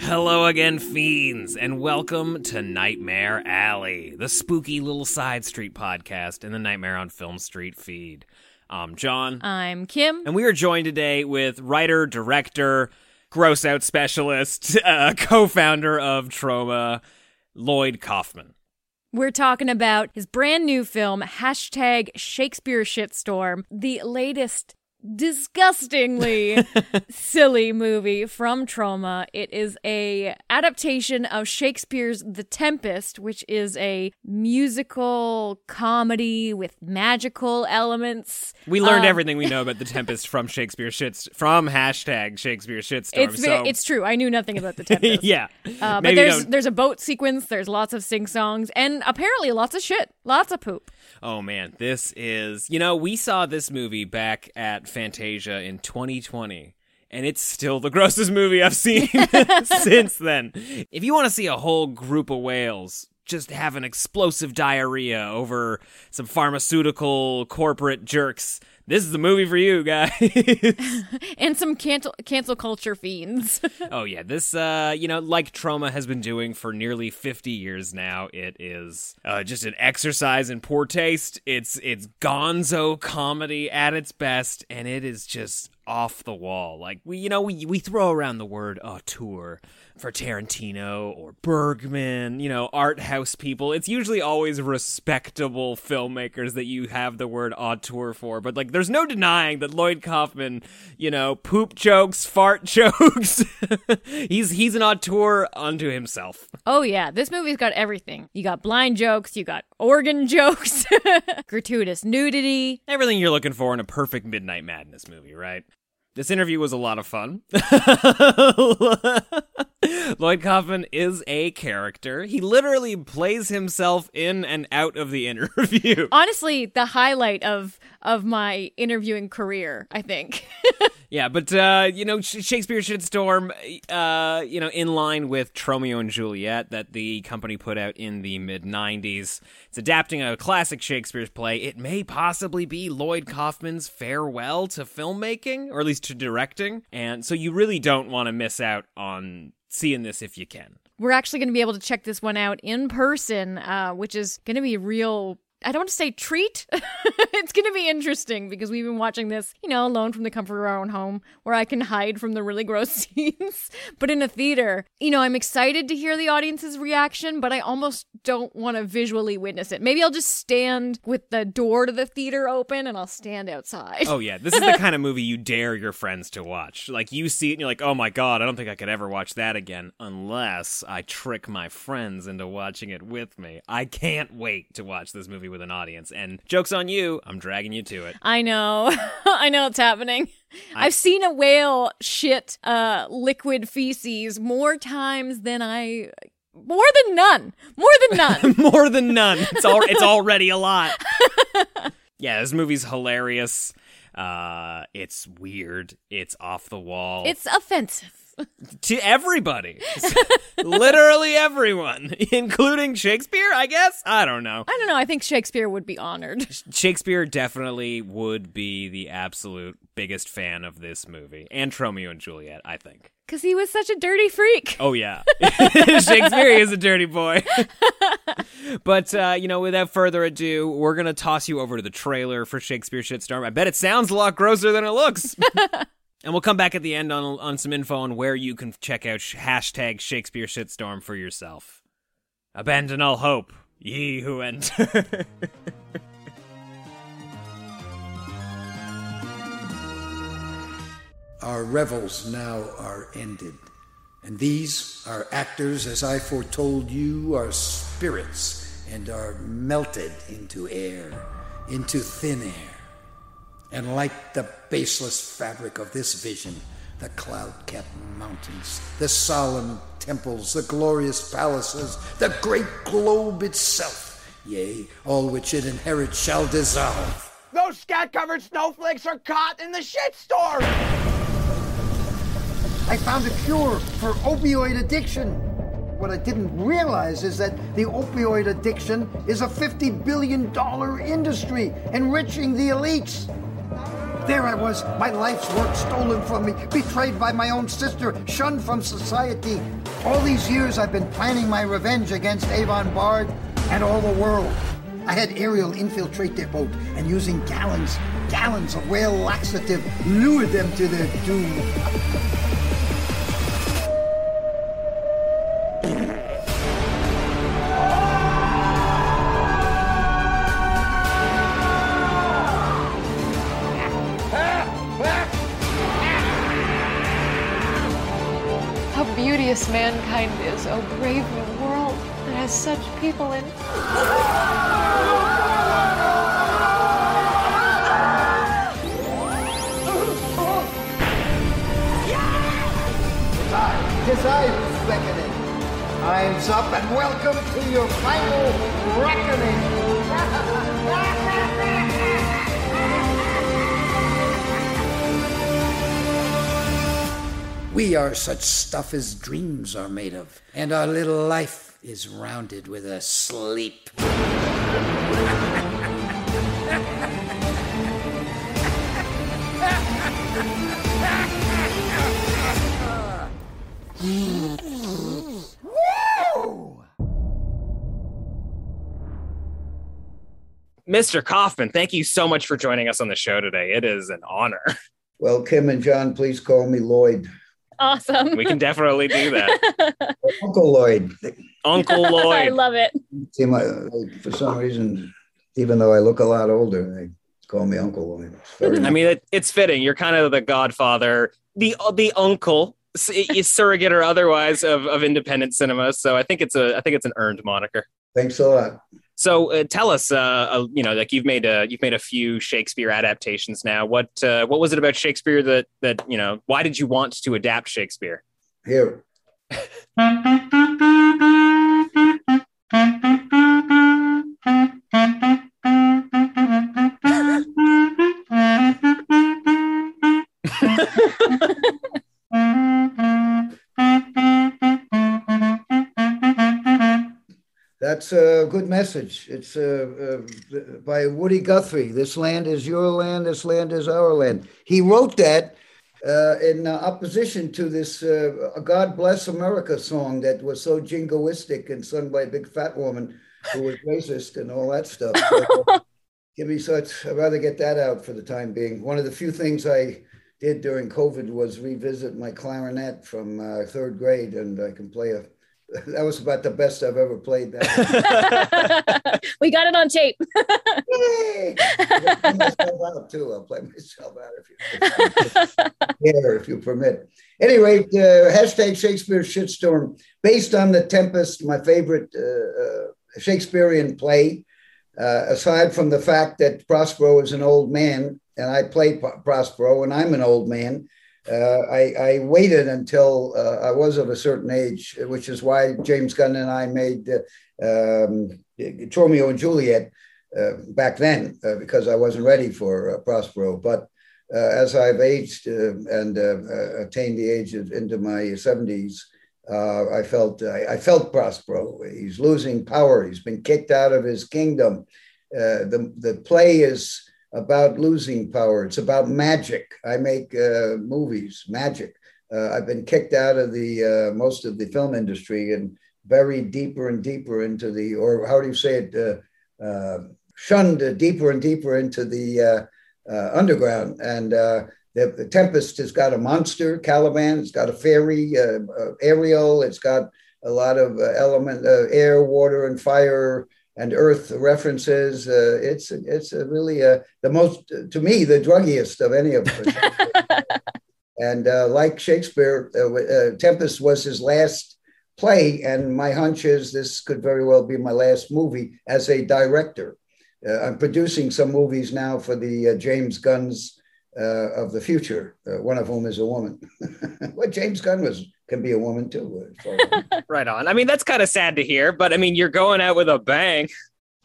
Hello again, fiends, and welcome to Nightmare Alley, the spooky little side street podcast in the Nightmare on Film Street feed. I'm John, I'm Kim. and we are joined today with writer, director, gross out specialist, uh, co founder of Troma, Lloyd Kaufman. We're talking about his brand new film, hashtag Shakespeare Shitstorm, the latest disgustingly silly movie from Troma. It is a adaptation of Shakespeare's The Tempest, which is a musical comedy with magical elements. We learned Um, everything we know about the Tempest from Shakespeare shits from hashtag Shakespeare Shitstorm. It's so it's true. I knew nothing about The Tempest. yeah, Uh, but there's don't- there's a boat sequence. There's lots of sing songs, and apparently lots of shit, lots of poop. Oh man, this is you know we saw this movie back at Fantasia in 2020. And it's still the grossest movie I've seen since then. If you want to see a whole group of whales just have an explosive diarrhea over some pharmaceutical corporate jerks, this is the movie for you guys. and some cancel cancel culture fiends. oh yeah, this uh, you know, like Troma has been doing for nearly 50 years now. It is uh, just an exercise in poor taste. It's it's gonzo comedy at its best, and it is just off the wall. Like we, you know, we we throw around the word auteur for Tarantino or Bergman, you know, art house people. It's usually always respectable filmmakers that you have the word auteur for. But like, there's no denying that Lloyd Kaufman, you know, poop jokes, fart jokes. he's he's an auteur unto himself. oh yeah, this movie's got everything. You got blind jokes, you got organ jokes, gratuitous nudity. Everything you're looking for in a perfect Midnight Madness movie, right? This interview was a lot of fun. Lloyd Kaufman is a character. He literally plays himself in and out of the interview. Honestly, the highlight of of my interviewing career, I think. Yeah, but uh, you know, Sh- Shakespeare Shitstorm, uh, you know, in line with Tromeo and Juliet that the company put out in the mid '90s. It's adapting a classic Shakespeare play. It may possibly be Lloyd Kaufman's farewell to filmmaking, or at least to directing, and so you really don't want to miss out on seeing this if you can. We're actually going to be able to check this one out in person, uh, which is going to be real. I don't want to say treat. it's going to be interesting because we've been watching this, you know, alone from the comfort of our own home where I can hide from the really gross scenes. but in a theater, you know, I'm excited to hear the audience's reaction, but I almost don't want to visually witness it. Maybe I'll just stand with the door to the theater open and I'll stand outside. Oh yeah, this is the kind of movie you dare your friends to watch. Like you see it and you're like, "Oh my god, I don't think I could ever watch that again unless I trick my friends into watching it with me." I can't wait to watch this movie with an audience. And jokes on you, I'm dragging you to it. I know. I know it's happening. I've seen a whale shit uh liquid feces more times than I more than none. More than none. More than none. It's all it's already a lot. yeah, this movie's hilarious. Uh it's weird. It's off the wall. it's offensive. To everybody. Literally everyone, including Shakespeare, I guess. I don't know. I don't know. I think Shakespeare would be honored. Shakespeare definitely would be the absolute biggest fan of this movie and Romeo and Juliet, I think. Because he was such a dirty freak. Oh, yeah. Shakespeare is a dirty boy. but, uh, you know, without further ado, we're going to toss you over to the trailer for Shakespeare Shitstorm. I bet it sounds a lot grosser than it looks. And we'll come back at the end on, on some info on where you can check out sh- hashtag Shakespeare Shitstorm for yourself. Abandon all hope, ye who enter. Our revels now are ended, and these, our actors, as I foretold you, are spirits and are melted into air, into thin air. And like the baseless fabric of this vision, the cloud capped mountains, the solemn temples, the glorious palaces, the great globe itself, yea, all which it inherits shall dissolve. Those scat covered snowflakes are caught in the shitstorm! I found a cure for opioid addiction. What I didn't realize is that the opioid addiction is a $50 billion industry, enriching the elites. There I was, my life's work stolen from me, betrayed by my own sister, shunned from society. All these years I've been planning my revenge against Avon Bard and all the world. I had Ariel infiltrate their boat and using gallons, gallons of whale laxative, lured them to their doom. Beauteous mankind is, O brave new world that has such people in. Tis I who's beckoning. Time's up and welcome to your final reckoning. We are such stuff as dreams are made of, and our little life is rounded with a sleep. Mr. Kaufman, thank you so much for joining us on the show today. It is an honor. Well, Kim and John, please call me Lloyd. Awesome. We can definitely do that. Uncle Lloyd. Uncle Lloyd. I love it. See, my, for some reason, even though I look a lot older, they call me Uncle Lloyd. I mean, it, it's fitting. You're kind of the godfather, the uh, the uncle, surrogate or otherwise, of, of independent cinema. So I think it's a I think it's an earned moniker. Thanks a lot. So uh, tell us, uh, uh, you know, like you've made a you've made a few Shakespeare adaptations now. What uh, what was it about Shakespeare that that you know? Why did you want to adapt Shakespeare? Here. That's a good message. It's uh, uh, by Woody Guthrie. This land is your land. This land is our land. He wrote that uh, in opposition to this uh, "God Bless America" song that was so jingoistic and sung by a big fat woman who was racist and all that stuff. So, give me such. I'd rather get that out for the time being. One of the few things I did during COVID was revisit my clarinet from uh, third grade, and I can play a that was about the best I've ever played that. we got it on tape. Yay! I'll play myself out too. I'll play myself out if you, yeah, if you permit. Anyway, uh, hashtag Shakespeare shitstorm, based on the Tempest, my favorite uh, uh, Shakespearean play. Uh, aside from the fact that Prospero is an old man, and I play Prospero, and I'm an old man. Uh, I, I, waited until uh, I was of a certain age, which is why James Gunn and I made uh, um, Tromeo and Juliet uh, back then, uh, because I wasn't ready for uh, Prospero. But as I've aged and attained the age of into my 70s, I felt I, I, felt Prospero. He's losing power. He's been kicked out of his kingdom. the the play is about losing power. It's about magic. I make uh, movies, magic. Uh, I've been kicked out of the uh, most of the film industry and buried deeper and deeper into the, or how do you say it, uh, uh, shunned deeper and deeper into the uh, underground. And the, the, Tempest has got a monster, Caliban. It's got a fairy, Ariel. It's got a lot of element, air, water, and fire and earth references. Uh, it's it's really uh, the most to me the druggiest of any of them. and uh, like Shakespeare, uh, uh, Tempest was his last play, and my hunch is this could very well be my last movie as a director. Uh, I'm producing some movies now for the James Gunn's of the future, one of whom is a woman. well, James Gunn was can be a woman too. So Right on. I mean, that's kind of sad to hear, but I mean, you're going out with a bang.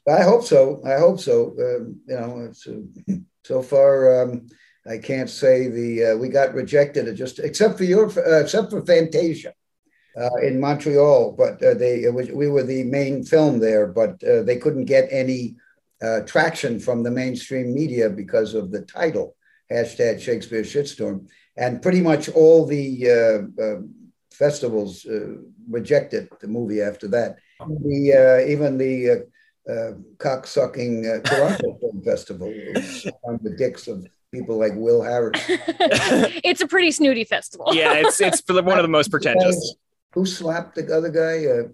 I hope so. I hope so. Um, you know, it's, uh, so far um, I can't say the uh, we got rejected just except for your uh, except for Fantasia uh, in Montreal, but uh, they it was, we were the main film there, but uh, they couldn't get any uh, traction from the mainstream media because of the title hashtag Shakespeare shitstorm, and pretty much all the festivals rejected the movie after that. The even the uh, cocksucking uh, Toronto Film Festival on the dicks of people like Will Harris. it's a pretty snooty festival. yeah, it's it's one of the most pretentious. Who slapped the other guy? Uh,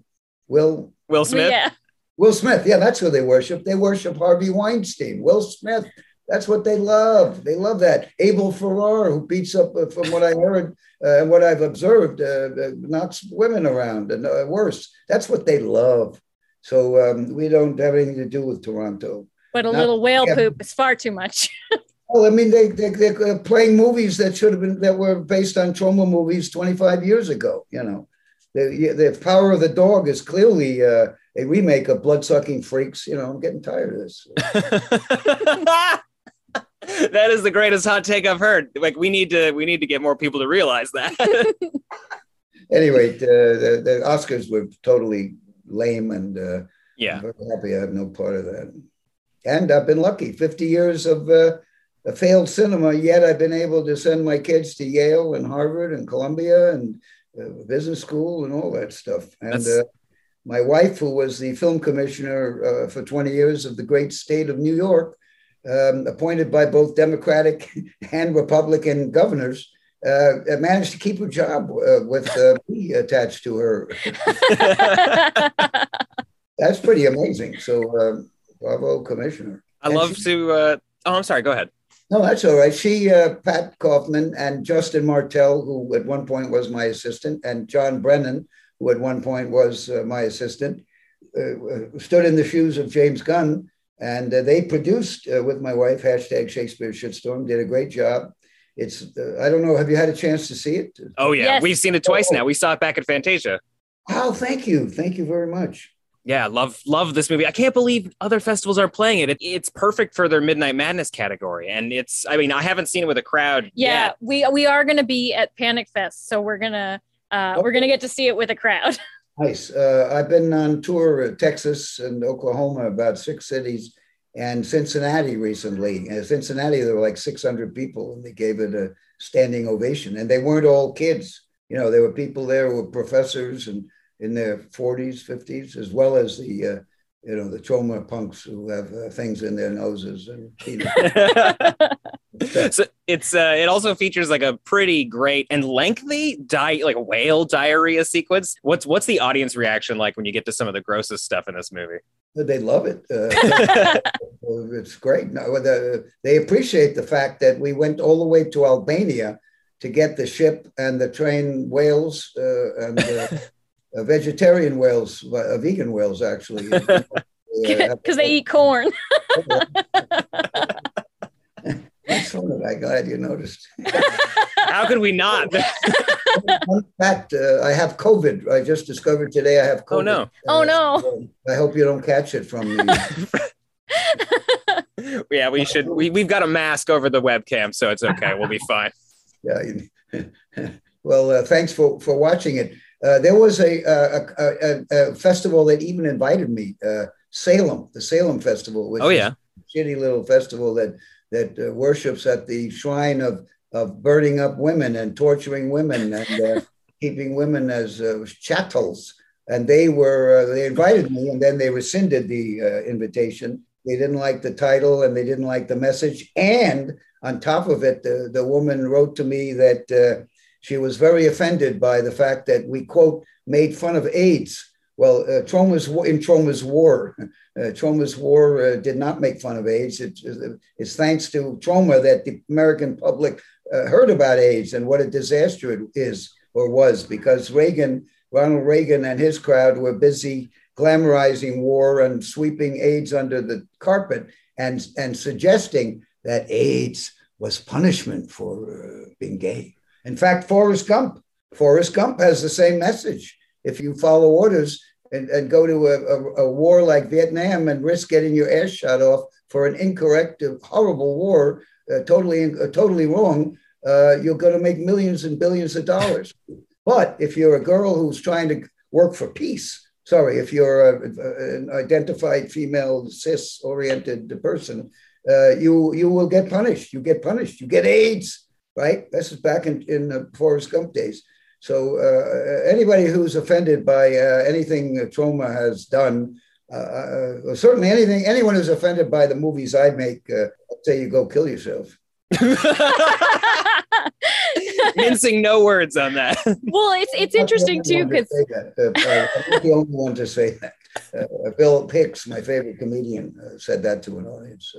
Will Will Smith. Yeah. Will Smith. Yeah, that's who they worship. They worship Harvey Weinstein. Will Smith. That's what they love. They love that. Abel Ferrara, who beats up, uh, from what I heard uh, and what I've observed, uh, uh, knocks women around and worse. That's what they love. So um, we don't have anything to do with Toronto. But a Not, little whale yeah. poop is far too much. well, I mean, they, they, they're playing movies that should have been, that were based on Troma movies 25 years ago, you know. The, the power of the dog is clearly uh, a remake of Bloodsucking Freaks. You know, I'm getting tired of this. that is the greatest hot take I've heard. Like we need to we need to get more people to realize that. anyway, the, the, the Oscars were totally lame and uh, yeah, I'm very happy I have no part of that. And I've been lucky, 50 years of uh, a failed cinema, yet I've been able to send my kids to Yale and Harvard and Columbia and uh, business school and all that stuff. And uh, my wife, who was the film commissioner uh, for 20 years of the great state of New York, um, appointed by both Democratic and Republican governors, uh, managed to keep her job uh, with uh, me attached to her. That's pretty amazing. So, um, bravo, Commissioner. I and love she, to. Uh, oh, I'm sorry. Go ahead. No, that's all right. She, uh, Pat Kaufman, and Justin Martell, who at one point was my assistant, and John Brennan, who at one point was uh, my assistant, stood in the shoes of James Gunn. And they produced with my wife, hashtag Shakespeare Shitstorm, did a great job it's uh, I don't know. Have you had a chance to see it? Oh yeah, yes. we've seen it twice now. We saw it back at Fantasia. Oh, thank you, thank you very much. Yeah, love love this movie. I can't believe other festivals are playing it. it. It's perfect for their Midnight Madness category, and it's. I mean, I haven't seen it with a crowd. Yeah, yet. we we are going to be at Panic Fest, so we're gonna uh, okay. we're gonna get to see it with a crowd. nice. Uh, I've been on tour at Texas and Oklahoma, about six cities and Cincinnati recently. In Cincinnati, there were like 600 people, and they gave it a standing ovation. And they weren't all kids. You know, there were people there who were professors and in their 40s, 50s, as well as the uh, you know the Troma punks who have uh, things in their noses and you know. so it's uh, it also features like a pretty great and lengthy di- like whale diarrhea sequence. What's what's the audience reaction like when you get to some of the grossest stuff in this movie? They love it. Uh, it's great. No, the, they appreciate the fact that we went all the way to albania to get the ship and the train whales uh, and uh, uh, vegetarian whales, uh, vegan whales, actually. Because they eat corn. That's funny. I'm glad you noticed. How could we not? In fact, uh, I have COVID. I just discovered today I have COVID. Oh, no. Uh, oh, no. I hope you don't catch it from me. yeah, we should. We, we've got a mask over the webcam, so it's okay. We'll be fine. Yeah. Well, uh, thanks for, for watching it. Uh, there was a, a, a, a, festival that even invited me, uh, Salem, the Salem Festival. Which oh yeah, shitty little festival that that uh, worships at the shrine of of burning up women and torturing women and uh, keeping women as uh, chattels. And they were they invited me, and then they rescinded the invitation. They didn't like the title, and they didn't like the message. And on top of it, the, the woman wrote to me that she was very offended by the fact that we, quote, made fun of AIDS. Well, uh, Troma's in Troma's war, uh, Troma's war uh, did not make fun of AIDS. It, it's thanks to Troma that the American public uh, heard about AIDS and what a disaster it is or was, because Reagan, Ronald Reagan, and his crowd were busy glamorizing war and sweeping AIDS under the carpet and and suggesting that AIDS was punishment for uh, being gay. In fact, Forrest Gump Forrest Gump has the same message. If you follow orders and, and go to a, a, a war like Vietnam and risk getting your ass shot off for an incorrect, horrible war, uh, totally, uh, totally wrong, uh, you're going to make millions and billions of dollars. But if you're a girl who's trying to work for peace, sorry, if you're a, an identified female cis-oriented person, uh, you you will get punished. You get punished. You get AIDS, right? This is back in in the Forrest Gump days. So uh, anybody who's offended by uh, anything Troma has done, uh, uh, certainly anything, anyone who's offended by the movies I make, uh, I'd say you go kill yourself. Mincing no words on that. well, it's it's interesting too because uh, I'm the only one to say that. Uh, Bill Hicks, my favorite comedian, uh, said that to an audience.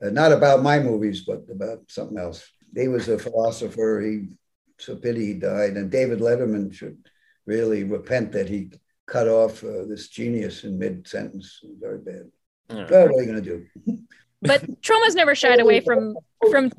not about my movies, but about something else. He was a philosopher. He it's a pity he died. And David Letterman should really repent that he cut off uh, this genius in mid sentence. Very bad. Well, what are you going to do? but Troma's never shied away from from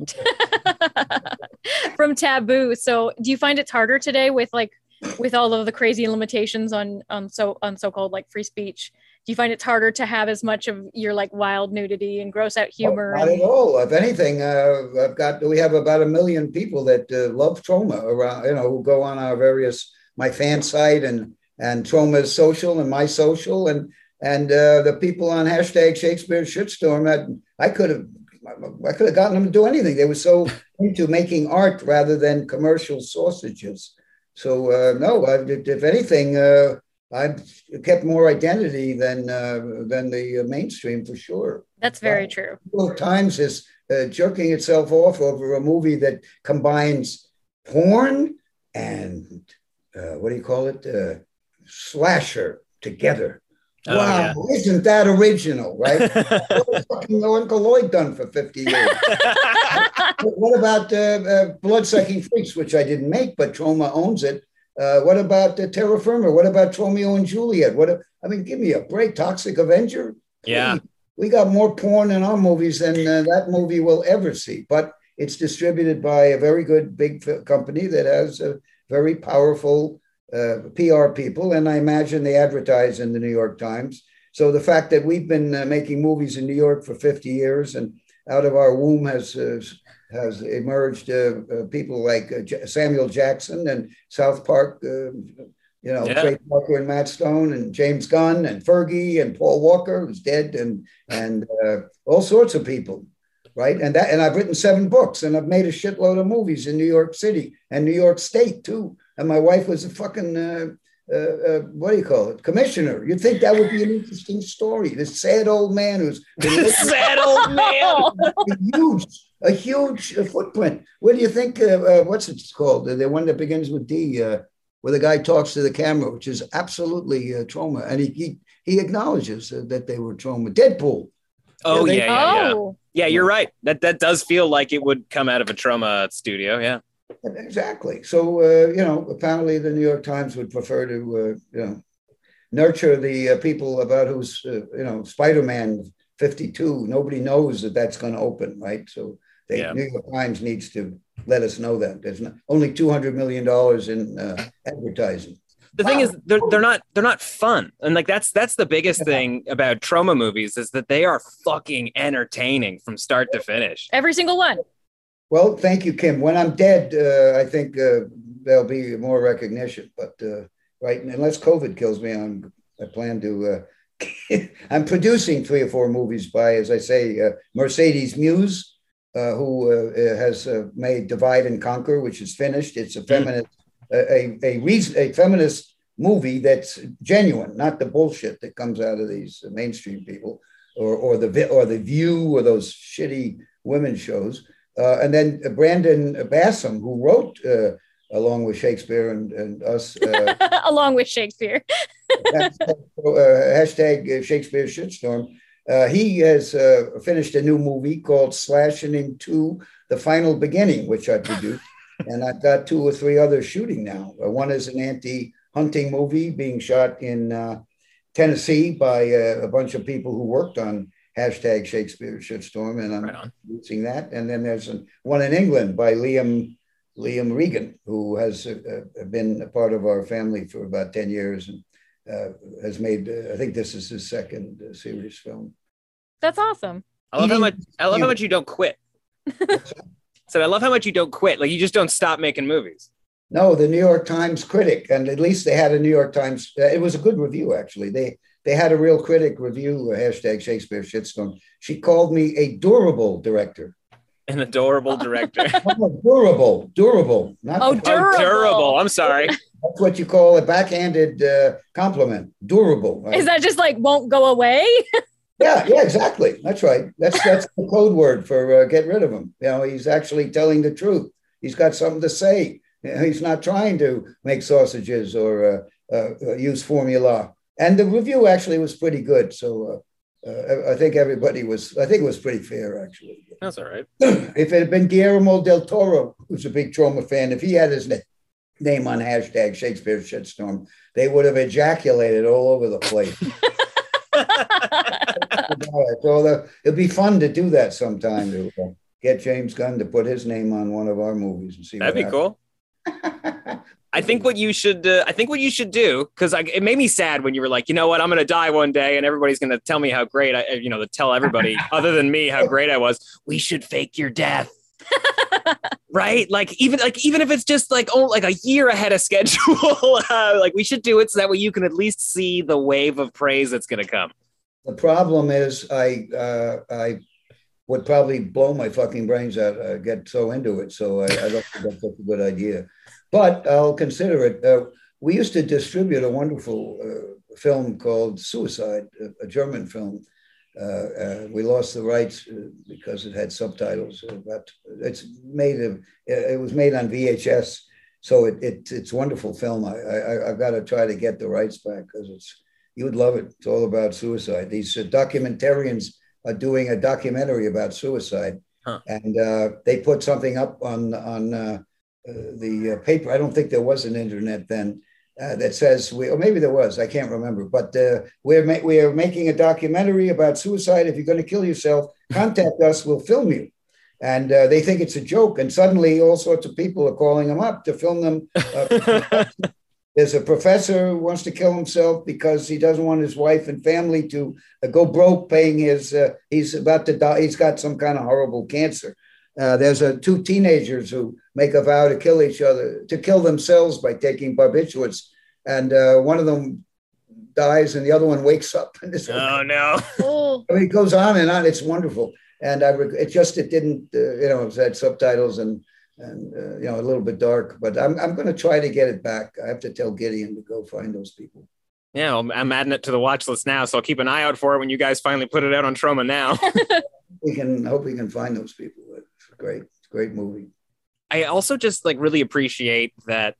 from taboo. So, do you find it's harder today with like with all of the crazy limitations on on so on so-called like free speech? Do you find it's harder to have as much of your like wild nudity and gross out humor? not and... at all. If anything, uh, I've got we have about a million people that uh, love Troma around. You know, who go on our various my fan site and and Troma's social and my social and and uh, the people on hashtag Shakespeare shitstorm. That I could have I could have gotten them to do anything. They were so into making art rather than commercial sausages. So uh, no, I, if anything, uh, I've kept more identity than uh, than the mainstream for sure. That's very true. New York Times is uh, jerking itself off over a movie that combines porn and uh, what do you call it, uh, slasher together. Oh, wow, yeah. isn't that original, right? what fucking Uncle Lloyd done for 50 years? what about uh, uh, Blood Sucking Freaks, which I didn't make, but Troma owns it? Uh, what about uh, Terra Firma? What about Tromeo and Juliet? What? I mean, give me a break. Toxic Avenger. Yeah, we got more porn in our movies than uh, that movie will ever see. But it's distributed by a very good big company that has a very powerful uh, PR people, and I imagine they advertise in the New York Times. So the fact that we've been uh, making movies in New York for 50 years, and out of our womb has uh, has emerged uh, uh, people like uh, Samuel Jackson and South Park, you know, yeah. Trey Parker and Matt Stone and James Gunn and Fergie and Paul Walker, who's dead, and and all sorts of people, right? And that and I've written seven books and I've made a shitload of movies in New York City and New York State too. And my wife was a fucking uh, uh, what do you call it, commissioner. You'd think that would be an interesting story. This sad old man who's this sad old man, huge, a huge uh, footprint. What do you think? Uh, uh, what's it called? The one that begins with D, uh, where the guy talks to the camera, which is absolutely Troma. and he he, he acknowledges that they were Troma. Deadpool. Oh yeah, they, yeah, yeah, oh. yeah. You're right. That that does feel like it would come out of a Troma studio. Yeah. Exactly. So uh, you know, apparently the New York Times would prefer to uh, you know nurture the uh, people about who's uh, you know Spider-Man 52. Nobody knows that that's going to open, right? So the yeah. New York Times needs to let us know that there's not, only 200 million dollars in uh, advertising. The thing is, they're they're not they're not fun, and like that's that's the biggest thing about Troma movies is that they are fucking entertaining from start to finish. Every single one. Well, thank you, Kim. When I'm dead, uh, I think uh, there'll be more recognition. But uh, right, unless COVID kills me, I'm I plan to. Uh, I'm producing three or four movies by, as I say, uh, Mercedes Muse, uh, who has made Divide and Conquer, which is finished. It's a feminist, a a, reason, a feminist movie that's genuine, not the bullshit that comes out of these mainstream people, or or the or the View or those shitty women shows. Uh, and then Brandon Bassam, who wrote uh, along with Shakespeare and, and us. Uh, along with Shakespeare. hashtag Shakespeare shitstorm. Uh, he has uh, finished a new movie called Slashing Into the Final Beginning, which I produced. and I've got two or three others shooting now. Uh, one is an anti hunting movie being shot in Tennessee by a bunch of people who worked on hashtag Shakespeare shitstorm, and I'm right using that. And then there's one in England by Liam Liam Regan, who has uh, uh, been a part of our family for about 10 years and uh, has made, uh, I think this is his second uh, series film. That's awesome. I love how much I love how much you don't quit. so I love how much you don't quit. Like you just don't stop making movies. No, the New York Times critic, and at least they had a New York Times. Uh, it was a good review, actually. They they had a real critic review. Uh, hashtag Shakespeare shitstorm. She called me a durable director. An adorable director. Oh, durable, durable. Not Oh, Durable. Oh, durable. I'm sorry. That's what you call a backhanded uh, compliment. Durable. right? Is that just like won't go away? Yeah, yeah, exactly. That's right. That's that's the code word for uh, get rid of him. You know, he's actually telling the truth. He's got something to say. You know, he's not trying to make sausages or uh, uh, uh, use formula. And the review actually was pretty good. So uh, uh, I think everybody was. I think it was pretty fair actually. That's all right. if it had been Guillermo del Toro, who's a big Troma fan, if he had his na- name on hashtag Shakespeare shitstorm, they would have ejaculated all over the place. so it'll be fun to do that sometime to uh, get James Gunn to put his name on one of our movies and see. That'd be what cool. I think what you should uh, I think what you should do because it made me sad when you were like, you know what, I'm gonna die one day and everybody's gonna tell me how great I, you know, to tell everybody other than me how great I was. We should fake your death. Right like even like even if it's just like oh like a year ahead of schedule uh, like we should do it so that way you can at least see the wave of praise that's going to come The problem is, I uh, I would probably blow my fucking brains out. I get so into it, so I, I don't think that's a good idea. But I'll consider it. Uh, we used to distribute a wonderful uh, film called Suicide, a, a German film. Uh, uh, we lost the rights uh, because it had subtitles. uh, But it's made of. It was made on VHS, so it, it it's wonderful film. I, I I've got to try to get the rights back because it's you would love it. It's all about suicide. These uh, documentarians are doing a documentary about suicide, Huh. and uh, they put something up on on uh, uh, the uh, paper. I don't think there was an internet then uh, that says, we, or maybe there was. I can't remember. But uh, we're ma- we are making a documentary about suicide. If you're going to kill yourself, contact us. We'll film you. And uh, they think it's a joke, and suddenly all sorts of people are calling them up to film them. Uh, there's a professor who wants to kill himself because he doesn't want his wife and family to uh, go broke paying his. Uh, he's about to die. He's got some kind of horrible cancer. Uh, there's a, two teenagers who make a vow to kill each other, to kill themselves by taking barbiturates, and uh, one of them dies, and the other one wakes up. And this, oh no Oh, I mean, it goes on and on. It's wonderful, and I reg- it just it didn't, uh, you know, it had subtitles and and uh, you know a little bit dark, but I'm I'm going to try to get it back. I have to tell Gideon to go find those people. yeah i'm adding it to the watch list now so i'll keep an eye out for it when you guys finally put it out on Troma now We can hope we can find those people. It's great, great movie. I also just like really appreciate that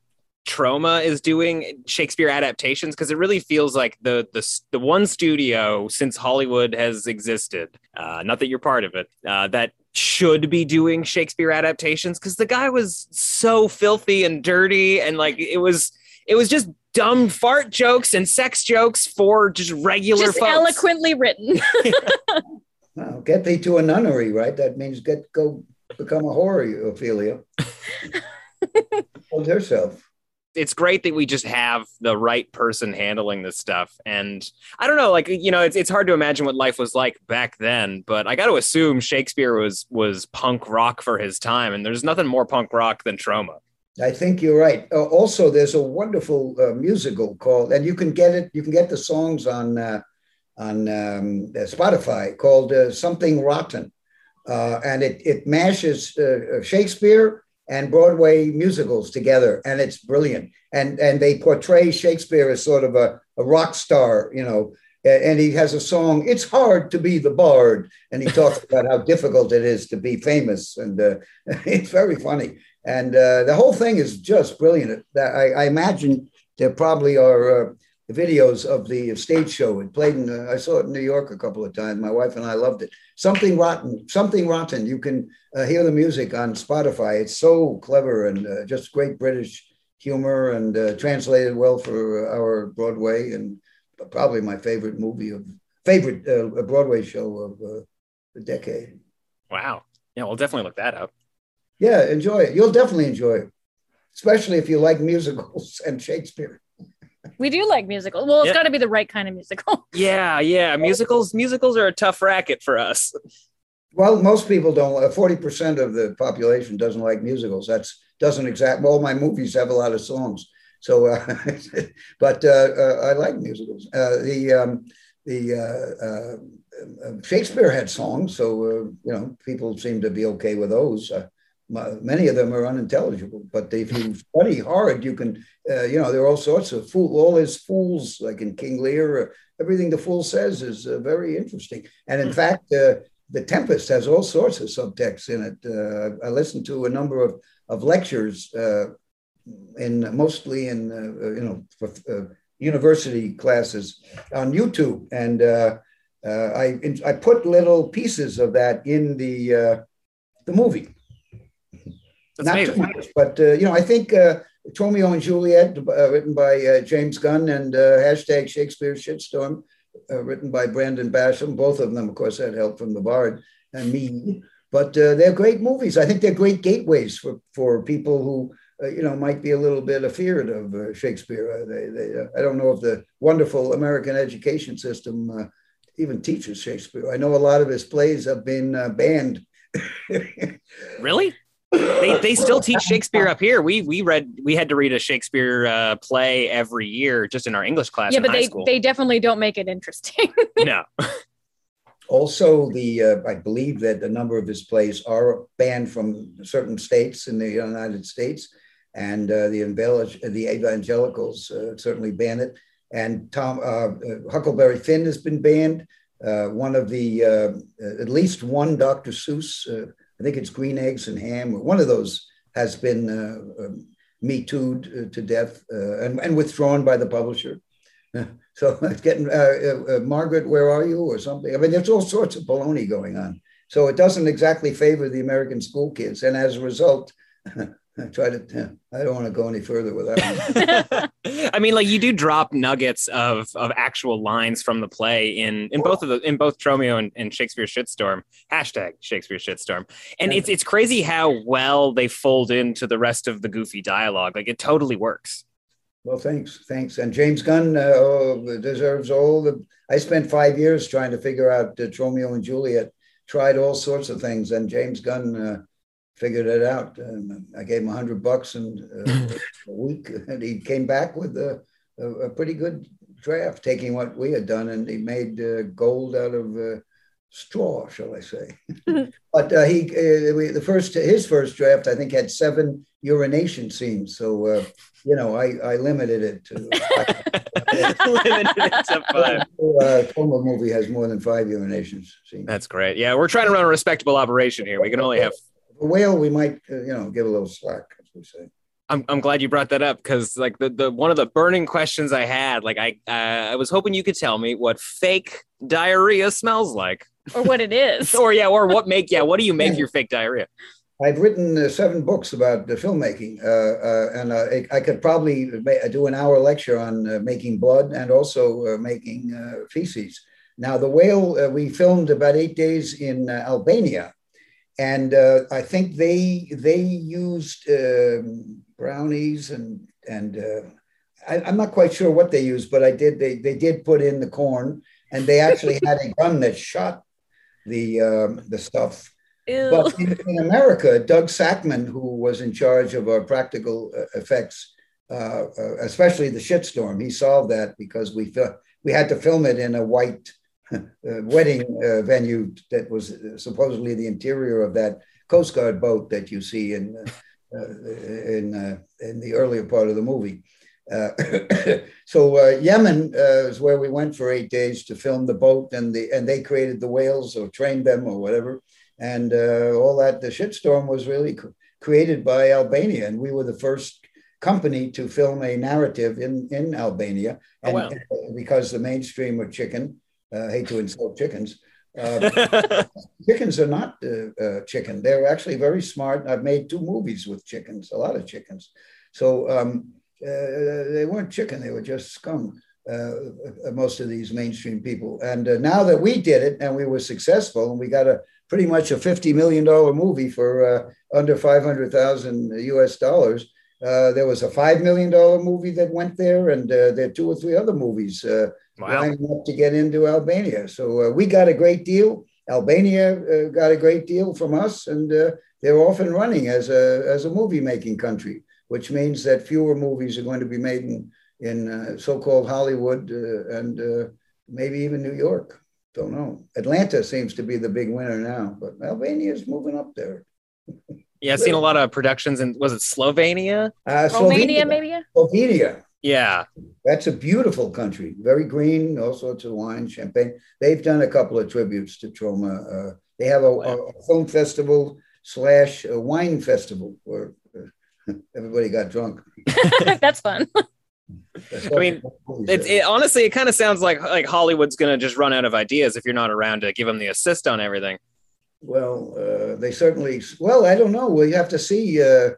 Troma is doing Shakespeare adaptations because it really feels like the the the one studio since Hollywood has existed, uh, not that you're part of it, uh, that should be doing Shakespeare adaptations because the guy was so filthy and dirty and like it was it was just dumb fart jokes and sex jokes for just regular just folks. eloquently written. Well, get thee to a nunnery, right? That means get go become a whore, Ophelia. Hold herself. it's great that we just have the right person handling this stuff. And I don't know, like you know, it's it's hard to imagine what life was like back then, but I got to assume Shakespeare was was punk rock for his time, and there's nothing more punk rock than Troma. I think you're right. Uh, also, there's a wonderful uh, musical called, and you can get it. You can get the songs on uh, on um, uh, Spotify called uh, "Something Rotten," uh, and it it mashes uh, Shakespeare and Broadway musicals together, and it's brilliant. And and they portray Shakespeare as sort of a, a rock star, you know. And he has a song. It's hard to be the bard, and he talks about how difficult it is to be famous, and uh, it's very funny. And uh, the whole thing is just brilliant. I, I imagine there probably are uh, videos of the stage show. It played in. Uh, I saw it in New York a couple of times. My wife and I loved it. Something rotten. Something rotten. You can uh, hear the music on Spotify. It's so clever and uh, just great British humor and uh, translated well for our Broadway and probably my favorite movie of favorite uh, Broadway show of uh, the decade. Wow. Yeah, we'll definitely look that up. Yeah, enjoy it. You'll definitely enjoy it, especially if you like musicals and Shakespeare. We do like musicals. Well, it's Yeah. got to be the right kind of musical. Yeah, yeah. Musicals musicals are a tough racket for us. Well, most people don't. Forty percent of the population doesn't like musicals. That's doesn't exact. All my movies have a lot of songs. So, uh, but uh, uh, I like musicals. Uh, the um, the uh, uh, uh, Shakespeare had songs, so uh, you know people seem to be okay with those. Many of them are unintelligible, but if you study hard, you can. Uh, you know, there are all sorts of fool. All his fools, like in King Lear, uh, everything the fool says is uh, very interesting. And in fact, uh, the Tempest has all sorts of subtext in it. Uh, I listened to a number of of lectures, uh, in mostly in you know for, uh, university classes on YouTube, and uh, uh, I I put little pieces of that in the uh, the movie. That's Not amazing. too much, but uh, you know I think. Uh, Tromeo and Juliet, uh, written by uh, James Gunn, and uh, hashtag Shakespeare Shitstorm, uh, written by Brandon Basham. Both of them, of course, had help from the Bard and me. But uh, they're great movies. I think they're great gateways for for people who uh, you know might be a little bit afeared of uh, Shakespeare. Uh, they, they, uh, I don't know if the wonderful American education system uh, even teaches Shakespeare. I know a lot of his plays have been uh, banned. Really? They, they still teach Shakespeare up here. We we read we had to read a Shakespeare uh, play every year just in our English class yeah, in but high they school. they definitely don't make it interesting. no. Also, the uh, I believe that a number of his plays are banned from certain states in the United States, and uh, the evangel- the evangelicals uh, certainly ban it. And Tom uh, uh, Huckleberry Finn has been banned. Uh, one of the uh, at least one Dr. Seuss, uh, I think it's Green Eggs and Ham, or one of those has been uh, um, me too'd uh, to death uh, and, and withdrawn by the publisher. So it's getting uh, Margaret, where are you, or something. I mean, there's all sorts of baloney going on. So it doesn't exactly favor the American school kids, and as a result, I try to. I don't want to go any further with that. I mean, like you do drop nuggets of of actual lines from the play in in both of the in both Tromeo and, and Shakespeare Shitstorm. Hashtag Shakespeare Shitstorm. And it's it's crazy how well they fold into the rest of the goofy dialogue. Like it totally works. well, thanks, thanks. And James Gunn uh, oh, deserves all the. I spent five years trying to figure out uh, Tromeo and Juliet. Tried all sorts of things, and James Gunn uh, figured it out. And I gave him a hundred bucks and uh, a week, and he came back with a, a, a pretty good draft, taking what we had done, and he made uh, gold out of uh, straw, shall I say? but uh, he, uh, we, the first, his first draft, I think, had seven urination scenes. So uh, you know, I, I limited it to. Limited it to five. uh, Troma movie has more than five urination scenes. That's great. Yeah, we're trying to run a respectable operation here. We can only have A whale, we might, uh, you know, give a little slack, as we say. I'm, I'm glad you brought that up because like the, the one of the burning questions I had, like I uh, I was hoping you could tell me what fake diarrhea smells like, or what it is. or yeah, or what make yeah, what do you make your fake diarrhea? I've written uh, seven books about the filmmaking, uh, uh, and uh, I, I could probably ma- do an hour lecture on uh, making blood and also uh, making uh, feces. Now, the whale uh, we filmed about eight days in uh, Albania, and uh, I think they they used um, brownies and and uh, I, I'm not quite sure what they used, but I did they they did put in the corn, and they actually had a gun that shot the um, the stuff. Ew. But in, in America, Doug Sackman, who was in charge of our practical uh, effects, uh, uh, especially the shitstorm, he solved that because we we had to film it in a white wedding uh, venue that was uh, supposedly the interior of that Coast Guard boat that you see in uh, uh, in uh, in the earlier part of the movie. Uh, so uh, Yemen uh, is where we went for eight days to film the boat, and the and they created the whales or trained them or whatever and uh, all that. The shitstorm was really created by Albania, and we were the first company to film a narrative in in Albania. Oh, And wow. uh, because the mainstream of chicken, uh, I hate to insult chickens. Uh, chickens are not uh, uh, chicken. They're actually very smart. I've made two movies with chickens, a lot of chickens. So um, uh, they weren't chicken; they were just scum. uh, most of these mainstream people. And uh, now that we did it and we were successful and we got a pretty much a $50 million movie for uh, under 500,000 US dollars, uh, there was a $5 million movie that went there, and uh, there are two or three other movies uh, wow. lining up to get into Albania. So we got a great deal. Albania got a great deal from us, and they're off and running as a, as a movie making country, which means that fewer movies are going to be made in in uh, so-called Hollywood uh, and uh, maybe even New York. Don't know. Atlanta seems to be the big winner now, but Albania is moving up there. yeah, I've seen a lot of productions in was it Slovenia? Uh, Romania, maybe. Slovenia. Yeah, that's a beautiful country. Very green, all sorts of wine, champagne. They've done a couple of tributes to Troma. Uh, they have a, wow. a, film festival slash a wine festival where uh, everybody got drunk. that's fun. I mean, it, it, honestly, it kind of sounds like like Hollywood's going to just run out of ideas if you're not around to give them the assist on everything. Well, uh, they certainly. Well, I don't know. We have to see. Uh,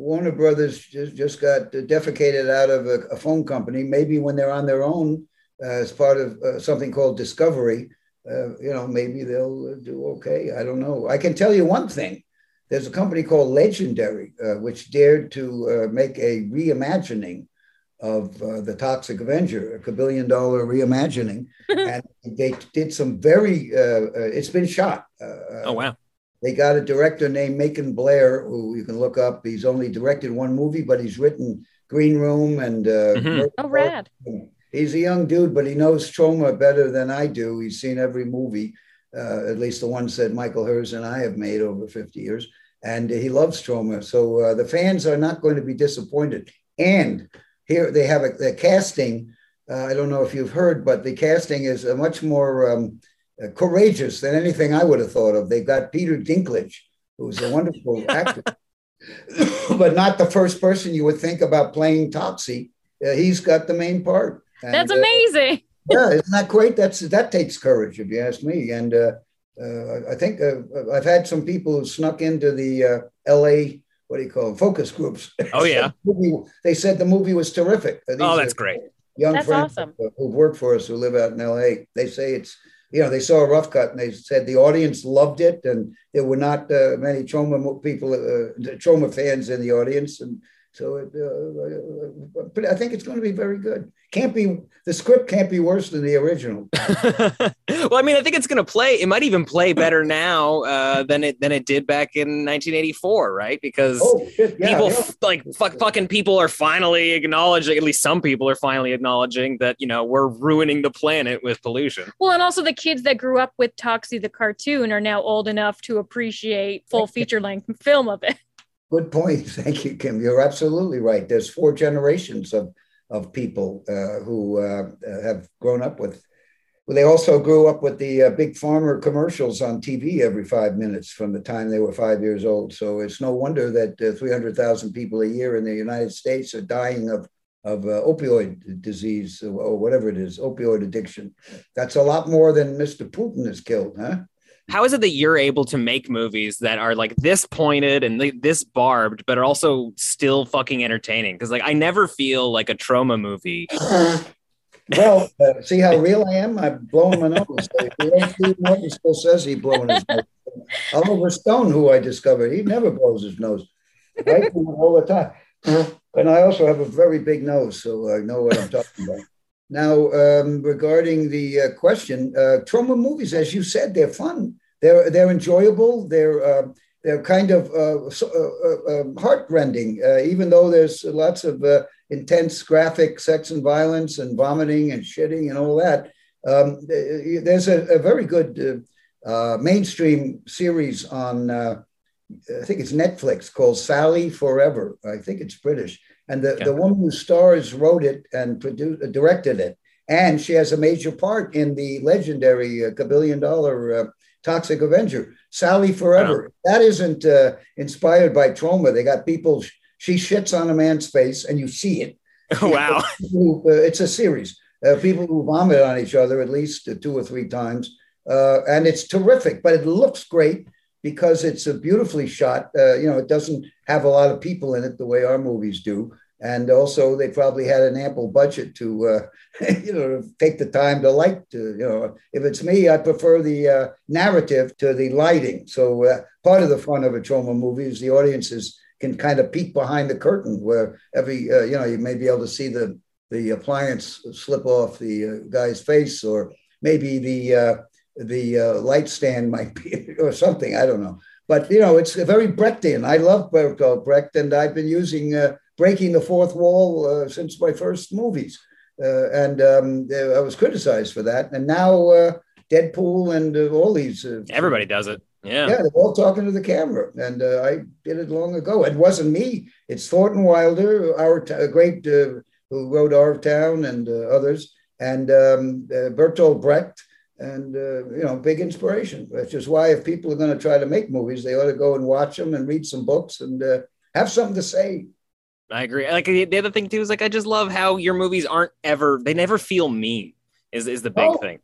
Warner Brothers just, just got defecated out of a, a, phone company. Maybe when they're on their own uh, as part of uh, something called Discovery, uh, you know, maybe they'll do okay. I don't know. I can tell you one thing. There's a company called Legendary, uh, which dared to make a reimagining of uh, the Toxic Avenger, a billion dollar reimagining, and they did some very. Uh, uh, it's been shot. Uh, uh, oh wow! They got a director named Macon Blair, who you can look up. He's only directed one movie, but he's written Green Room and. Uh, mm-hmm. Oh, rad! He's a young dude, but he knows Troma better than I do. He's seen every movie, at least the ones that Michael Herz and I have made over fifty years, and he loves Troma. So the fans are not going to be disappointed. And here they have a, the casting. Uh, I don't know if you've heard, but the casting is a much more um, uh, courageous than anything I would have thought of. They've got Peter Dinklage, who's a wonderful actor, but not the first person you would think about playing Toxie. Uh, he's got the main part. And, That's uh, amazing. yeah, isn't that great? That's that takes courage, if you ask me. And uh, uh, I think I've had some people who snuck into the L.A what do you call them? Focus groups. Oh yeah. they said the movie was terrific. These oh, that's great. Young that's friends awesome. who've worked for us who live out in L.A. They say it's you know they saw a rough cut and they said the audience loved it and there were not uh, many Troma people, uh, Troma fans in the audience and so it, uh, but I think it's going to be very good. Can't be the script can't be worse than the original. well, I mean, I think it's going to play. It might even play better now uh, than it than it did back in 1984, right? Because oh, yeah, people yeah. like fuck, fucking people are finally acknowledging. At least some people are finally acknowledging that you know we're ruining the planet with pollution. Well, and also the kids that grew up with Toxie the cartoon are now old enough to appreciate full feature length film of it. Good point. Thank you, Kim. You're absolutely right. There's four generations of, of people uh, who uh, have grown up with. Well, they also grew up with the uh, big pharma commercials on TV every five minutes from the time they were five years old. So it's no wonder that uh, 300,000 people a year in the United States are dying of of uh, opioid disease or whatever it is, opioid addiction. That's a lot more than Mr. Putin has killed, huh? How is it that you're able to make movies that are like this pointed and this barbed, but are also still fucking entertaining? Because like I never feel like a Troma movie. well, uh, see how real I am. I'm blowing my nose. Martin still says he blowing his nose. Oliver Stone, who I discovered, he never blows his nose. Right all the time. And I also have a very big nose, so I know what I'm talking about. Now, um, regarding the uh, question, uh, Troma movies, as you said, they're fun. They're they're enjoyable. They're uh, they're kind of uh, so, uh, uh, um, heartrending, even though there's lots of intense graphic sex and violence and vomiting and shitting and all that. Um, there's a, a, very good mainstream series on, I think it's Netflix, called Sally4Ever. I think it's British and the, the woman who stars wrote it and produced, directed it. And she has a major part in the legendary uh, billion dollar uh, Toxic Avenger, Sally4Ever. That isn't uh, inspired by Troma. They got people, she shits on a man's face and you see it. wow. Who, uh, it's a series. Uh, people who vomit on each other at least two or three times. Uh, and it's terrific, but it looks great because it's a beautifully shot. Uh, you know, it doesn't have a lot of people in it the way our movies do. And also they probably had an ample budget to uh, you know take the time to light to, you know if it's me i prefer the uh, narrative to the lighting. So uh, part of the fun of a Troma movie is the audiences can kind of peek behind the curtain where every uh, you know you may be able to see the the appliance slip off the uh, guy's face or maybe the uh, the light stand might be or something. I don't know. But you know it's very brechtian. I love bertolt brecht and i've been using breaking the fourth wall uh, since my first movies. Uh, and um, I was criticized for that. And now uh, Deadpool and uh, all these. Uh, Everybody does it. Yeah. Yeah, they're all talking to the camera. And uh, I did it long ago. It wasn't me, it's Thornton Wilder, our t- great, who wrote Our Town and others, and um, Bertolt Brecht and uh, you know big inspiration which is why if people are going to try to make movies they ought to go and watch them and read some books and uh, have something to say I agree. Like the other thing too is like I just love how your movies aren't ever they never feel mean. Is is the big oh, thing?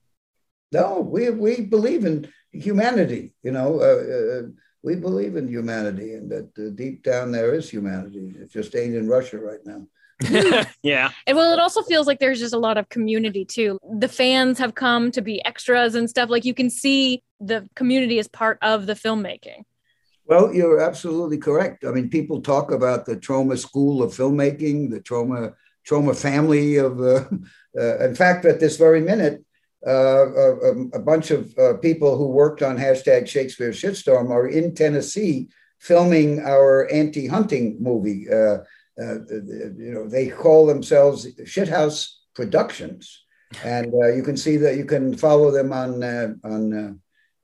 No, we we believe in humanity. You know, uh, uh, we believe in humanity, and that uh, deep down there is humanity. It just ain't in Russia right now. yeah. And well, it also feels like there's just a lot of community too. The fans have come to be extras and stuff. Like you can see the community is part of the filmmaking. Well, you're absolutely correct. I mean, people talk about the Troma School of Filmmaking, the Troma Troma family of. Uh, uh, in fact, at this very minute, uh, a, a, bunch of uh, people who worked on hashtag Shakespeare Shitstorm are in Tennessee filming our anti-hunting movie. Uh, uh, you know, they call themselves Shithouse Productions, and you can see that you can follow them on on uh,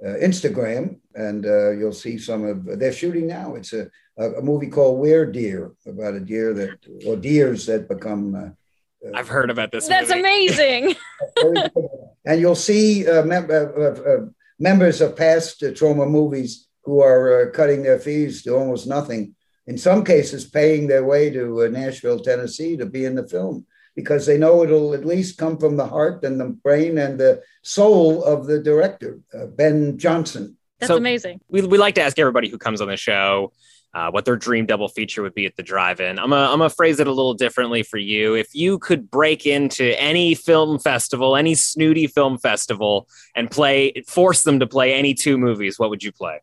Uh, Instagram, and uh, you'll see some of. They're shooting now. It's a, a movie called Where Deer about a deer that or deers that become. Uh, uh I've heard about this. That's movie. amazing. and you'll see uh, mem- members of past Troma movies who are cutting their fees to almost nothing. In some cases, paying their way to Nashville, Tennessee, to be in the film because they know it'll at least come from the heart and the brain and the soul of the director, uh, Ben Johnson. That's so amazing. We, we like to ask everybody who comes on the show uh, what their dream double feature would be at the drive-in. I'm gonna, I'm gonna phrase it a little differently for you. If you could break into any film festival, any snooty film festival, and play, force them to play any two movies, what would you play?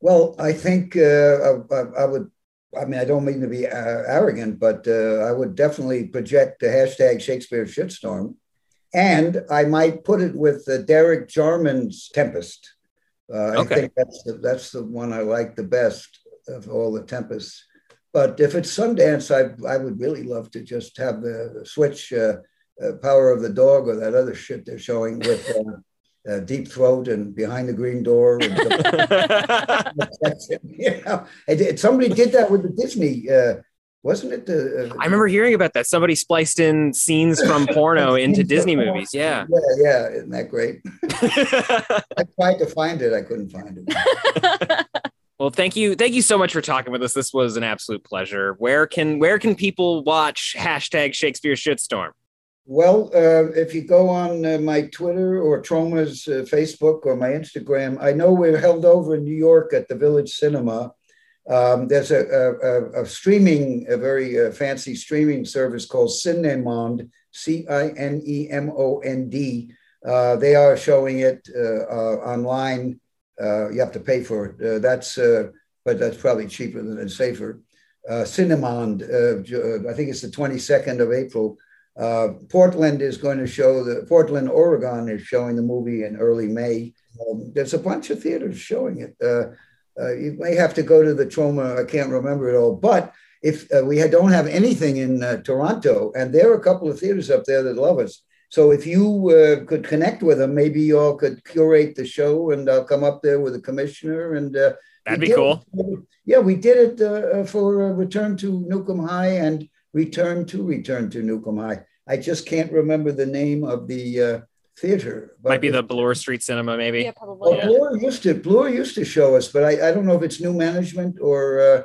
Well, I think uh, I, I, would I mean, I don't mean to be uh, arrogant, but uh, I would definitely project the hashtag Shakespeare shitstorm. And I might put it with uh, Derek Jarman's Tempest. Uh, okay. I think that's the, that's the one I like the best of all the Tempests. But if it's Sundance, I, I would really love to just have the switch uh, uh, Power of the Dog or that other shit they're showing with uh, Deep Throat and Behind the Green Door. And you know, and somebody did that with the Disney. Uh, wasn't it the? Uh, I remember hearing about that. Somebody spliced in scenes from porno into Disney movies. Yeah. Yeah, yeah. Isn't that great? I tried to find it. I couldn't find it. Well, thank you, thank you so much for talking with us. This was an absolute pleasure. Where can where can people watch hashtag Shakespeare Shitstorm? Well, uh, if you go on uh, my Twitter or Troma's uh, Facebook or my Instagram, I know we're held over in New York at the Village Cinema. Um, there's a, a, a, streaming, a very uh, fancy streaming service called Cinemond, C I N E M O N D. Uh, they are showing it uh, online. you have to pay for it. that's, but that's probably cheaper than safer. Cinemond, I think it's the 22nd of April. Uh, Portland is going to show the Portland, Oregon is showing the movie in early May. Um, there's a bunch of theaters showing it. Uh, uh, you may have to go to the Troma. I can't remember it all, but if uh, we don't have anything in uh, Toronto, and there are a couple of theaters up there that love us. So if you uh, could connect with them, maybe you all could curate the show, and I'll come up there with the commissioner. And that'd be cool. It. Yeah, we did it for Return to Nuke 'Em High and Return to Return to Nuke 'Em High. I just can't remember the name of the uh, theater. Might be the Bloor Street Cinema, maybe. Yeah, probably. Well, yeah. Bloor used to Bloor used to show us, but I, I don't know if it's new management or uh,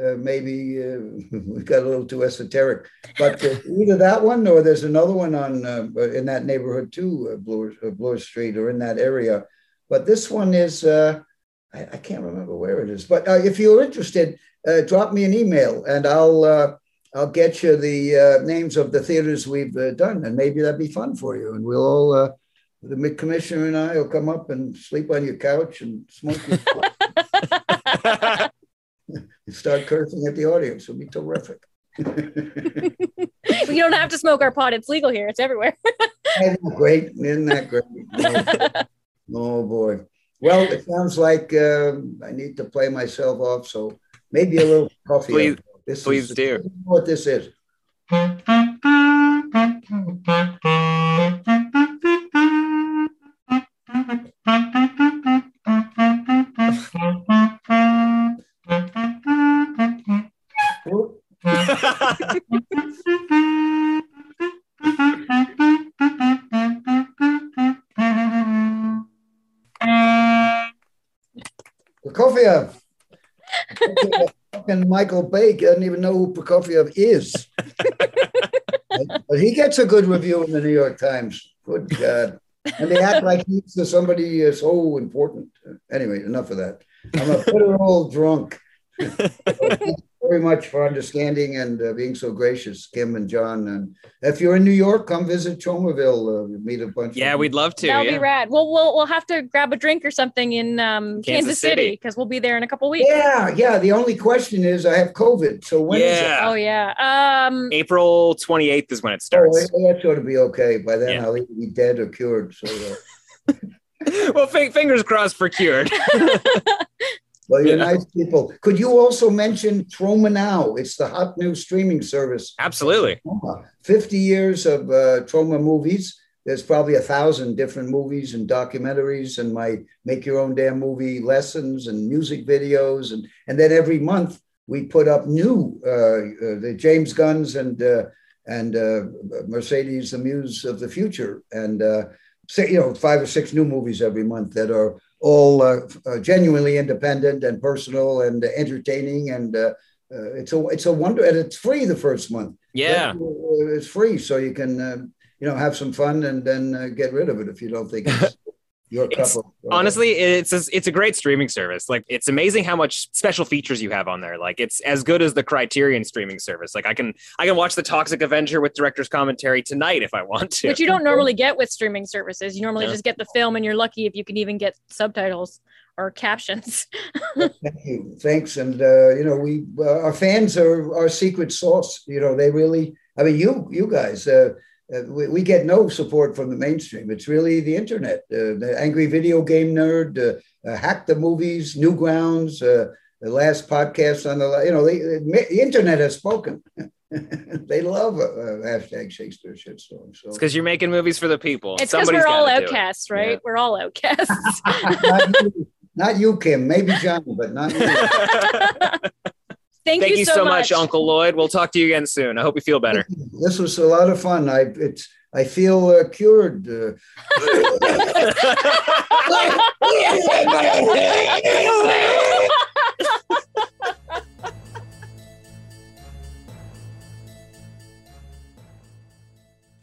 uh, maybe uh, we got a little too esoteric. But uh, either that one or there's another one on uh, in that neighborhood too, uh, Bloor, Bloor Street or in that area. But this one is. I, I, can't remember where it is, but if you're interested, drop me an email and I'll I'll get you the uh, names of the theaters we've uh, done, and maybe that'd be fun for you. And we'll all, uh, the commissioner and I will come up and sleep on your couch and smoke your and start cursing at the audience. It'll be terrific. you don't have to smoke our pot. It's legal here. It's everywhere. Isn't that great? Isn't that great? Oh, oh boy. Well, it sounds like um, I need to play myself off. So maybe a little coffee. Please, this please is, do. What this is. Michael Bay doesn't even know who Prokofiev is. but he gets a good review in the New York Times. Good God. And they act like he's somebody so important. Anyway, enough of that. I'm a bitter old drunk. Thank you very much for understanding and uh, being so gracious, Kim and John. And if you're in New York, come visit Tromaville. Uh, meet a bunch. yeah, of we'd love to. That'll yeah. be rad. Well, we'll we'll have to grab a drink or something in um, Kansas, Kansas City City. because we'll be there in a couple weeks. Yeah, yeah. The only question is, I have COVID. So when is it? Yeah. Oh yeah. Um, April 28th is when it Oh, starts. that ought to be okay. By then, Yeah. I'll either be dead or cured. So, uh, well, fi- fingers crossed for cured. well, you're Yeah. nice people. Could you also mention Troma Now? It's the hot new streaming service. Absolutely. 50 years of uh, Troma movies. There's probably a thousand different movies and documentaries and my make your own damn movie lessons and music videos. And, and then every month we put up new, uh, uh, the James Gunns and, uh, and uh, Mercedes, the Muse of the Future. And, uh, say, you know, five or six new movies every month that are all uh, uh, genuinely independent and personal and entertaining. And uh, uh, it's a it's a wonder, and it's free the first month. Yeah. Uh, it's free, so you can uh, you know have some fun and then uh, get rid of it if you don't think it's your cup It's- of. uh, Honestly, it's a, it's a great streaming service. Like it's amazing how much special features you have on there. Like it's as good as the Criterion streaming service. Like I can I can watch the Toxic Avenger with director's commentary tonight if I want to. which you don't normally get with streaming services. You normally Yeah. just get the film, and you're lucky if you can even get subtitles or captions. Thank you. Thanks. And uh, you know, we uh, our fans are our secret sauce. You know, they really. I mean, you you guys. Uh, we, we get no support from the mainstream. It's really the internet. Uh, the angry video game nerd, uh, uh, hack the movies, Newgrounds, uh, the last podcast on the. You know, the, the internet has spoken. they love hashtag Shakespeare shitstorm. So It's because you're making movies for the people. it's because we're all gotta do it. outcasts, right? Yeah. We're all outcasts. not, you, not you, Kim. Maybe John, but not you. Thank, Thank you so much, Uncle Lloyd. We'll talk to you again soon. I hope you feel better. This was a lot of fun. I it's I feel uh, cured. Uh,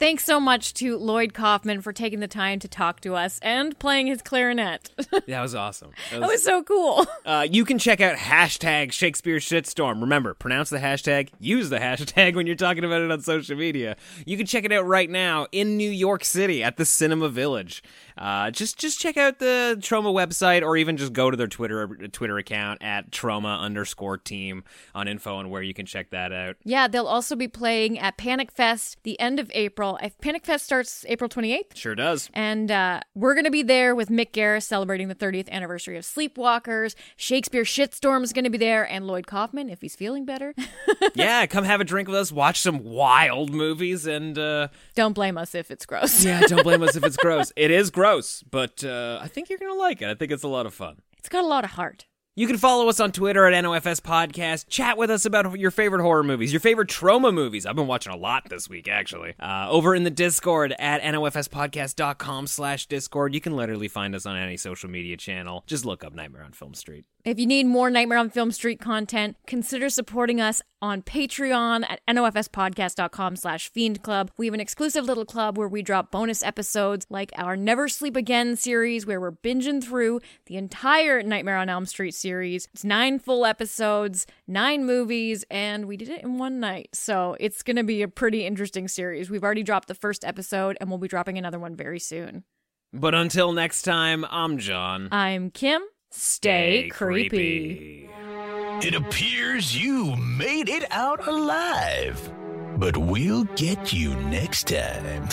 Thanks so much to Lloyd Kaufman for taking the time to talk to us and playing his clarinet. That was awesome. That that was so cool. Uh, you can check out hashtag Shakespeare Shitstorm. Remember, pronounce the hashtag, use the hashtag when you're talking about it on social media. You can check it out right now in New York City at the Cinema Village. Uh, just just check out the Troma website, or even just go to their Twitter Twitter account at Troma underscore Team on info on where you can check that out. Yeah, they'll also be playing at Panic Fest the end of April. If Panic Fest starts April 28th. Sure does. And uh, we're going to be there with Mick Garris celebrating the 30th anniversary of Sleepwalkers. Shakespeare Shitstorm is going to be there, and Lloyd Kaufman, if he's feeling better. yeah, come have a drink with us, watch some wild movies, and uh, Don't blame us if it's gross. yeah, don't blame us if it's gross. It is gross, but uh, I think you're gonna like it. I think it's a lot of fun. It's got a lot of heart. You can follow us on Twitter at NOFS Podcast. Chat with us about your favorite horror movies, your favorite Troma movies. I've been watching a lot this week, actually. Uh, over in the Discord at nofspodcast.com slash Discord. You can literally find us on any social media channel. Just look up Nightmare on Film Street. If you need more Nightmare on Film Street content, consider supporting us on Patreon at nofspodcast.com slash fiend club. We have an exclusive little club where we drop bonus episodes like our Never Sleep Again series where we're binging through the entire Nightmare on Elm Street series. It's nine full episodes, nine movies, and we did it in one night. So it's going to be a pretty interesting series. We've already dropped the first episode and we'll be dropping another one very soon. But until next time, I'm John. I'm Kim. Stay, creepy. It appears you made it out alive. But we'll get you next time.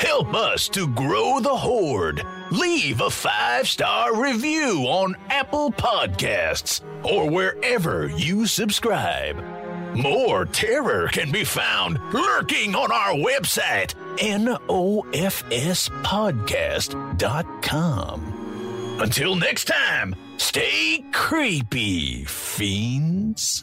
Help us to grow the horde. Leave a five star review on Apple Podcasts or wherever you subscribe. More terror can be found lurking on our website, nofspodcast.com. Until next time, stay creepy, fiends.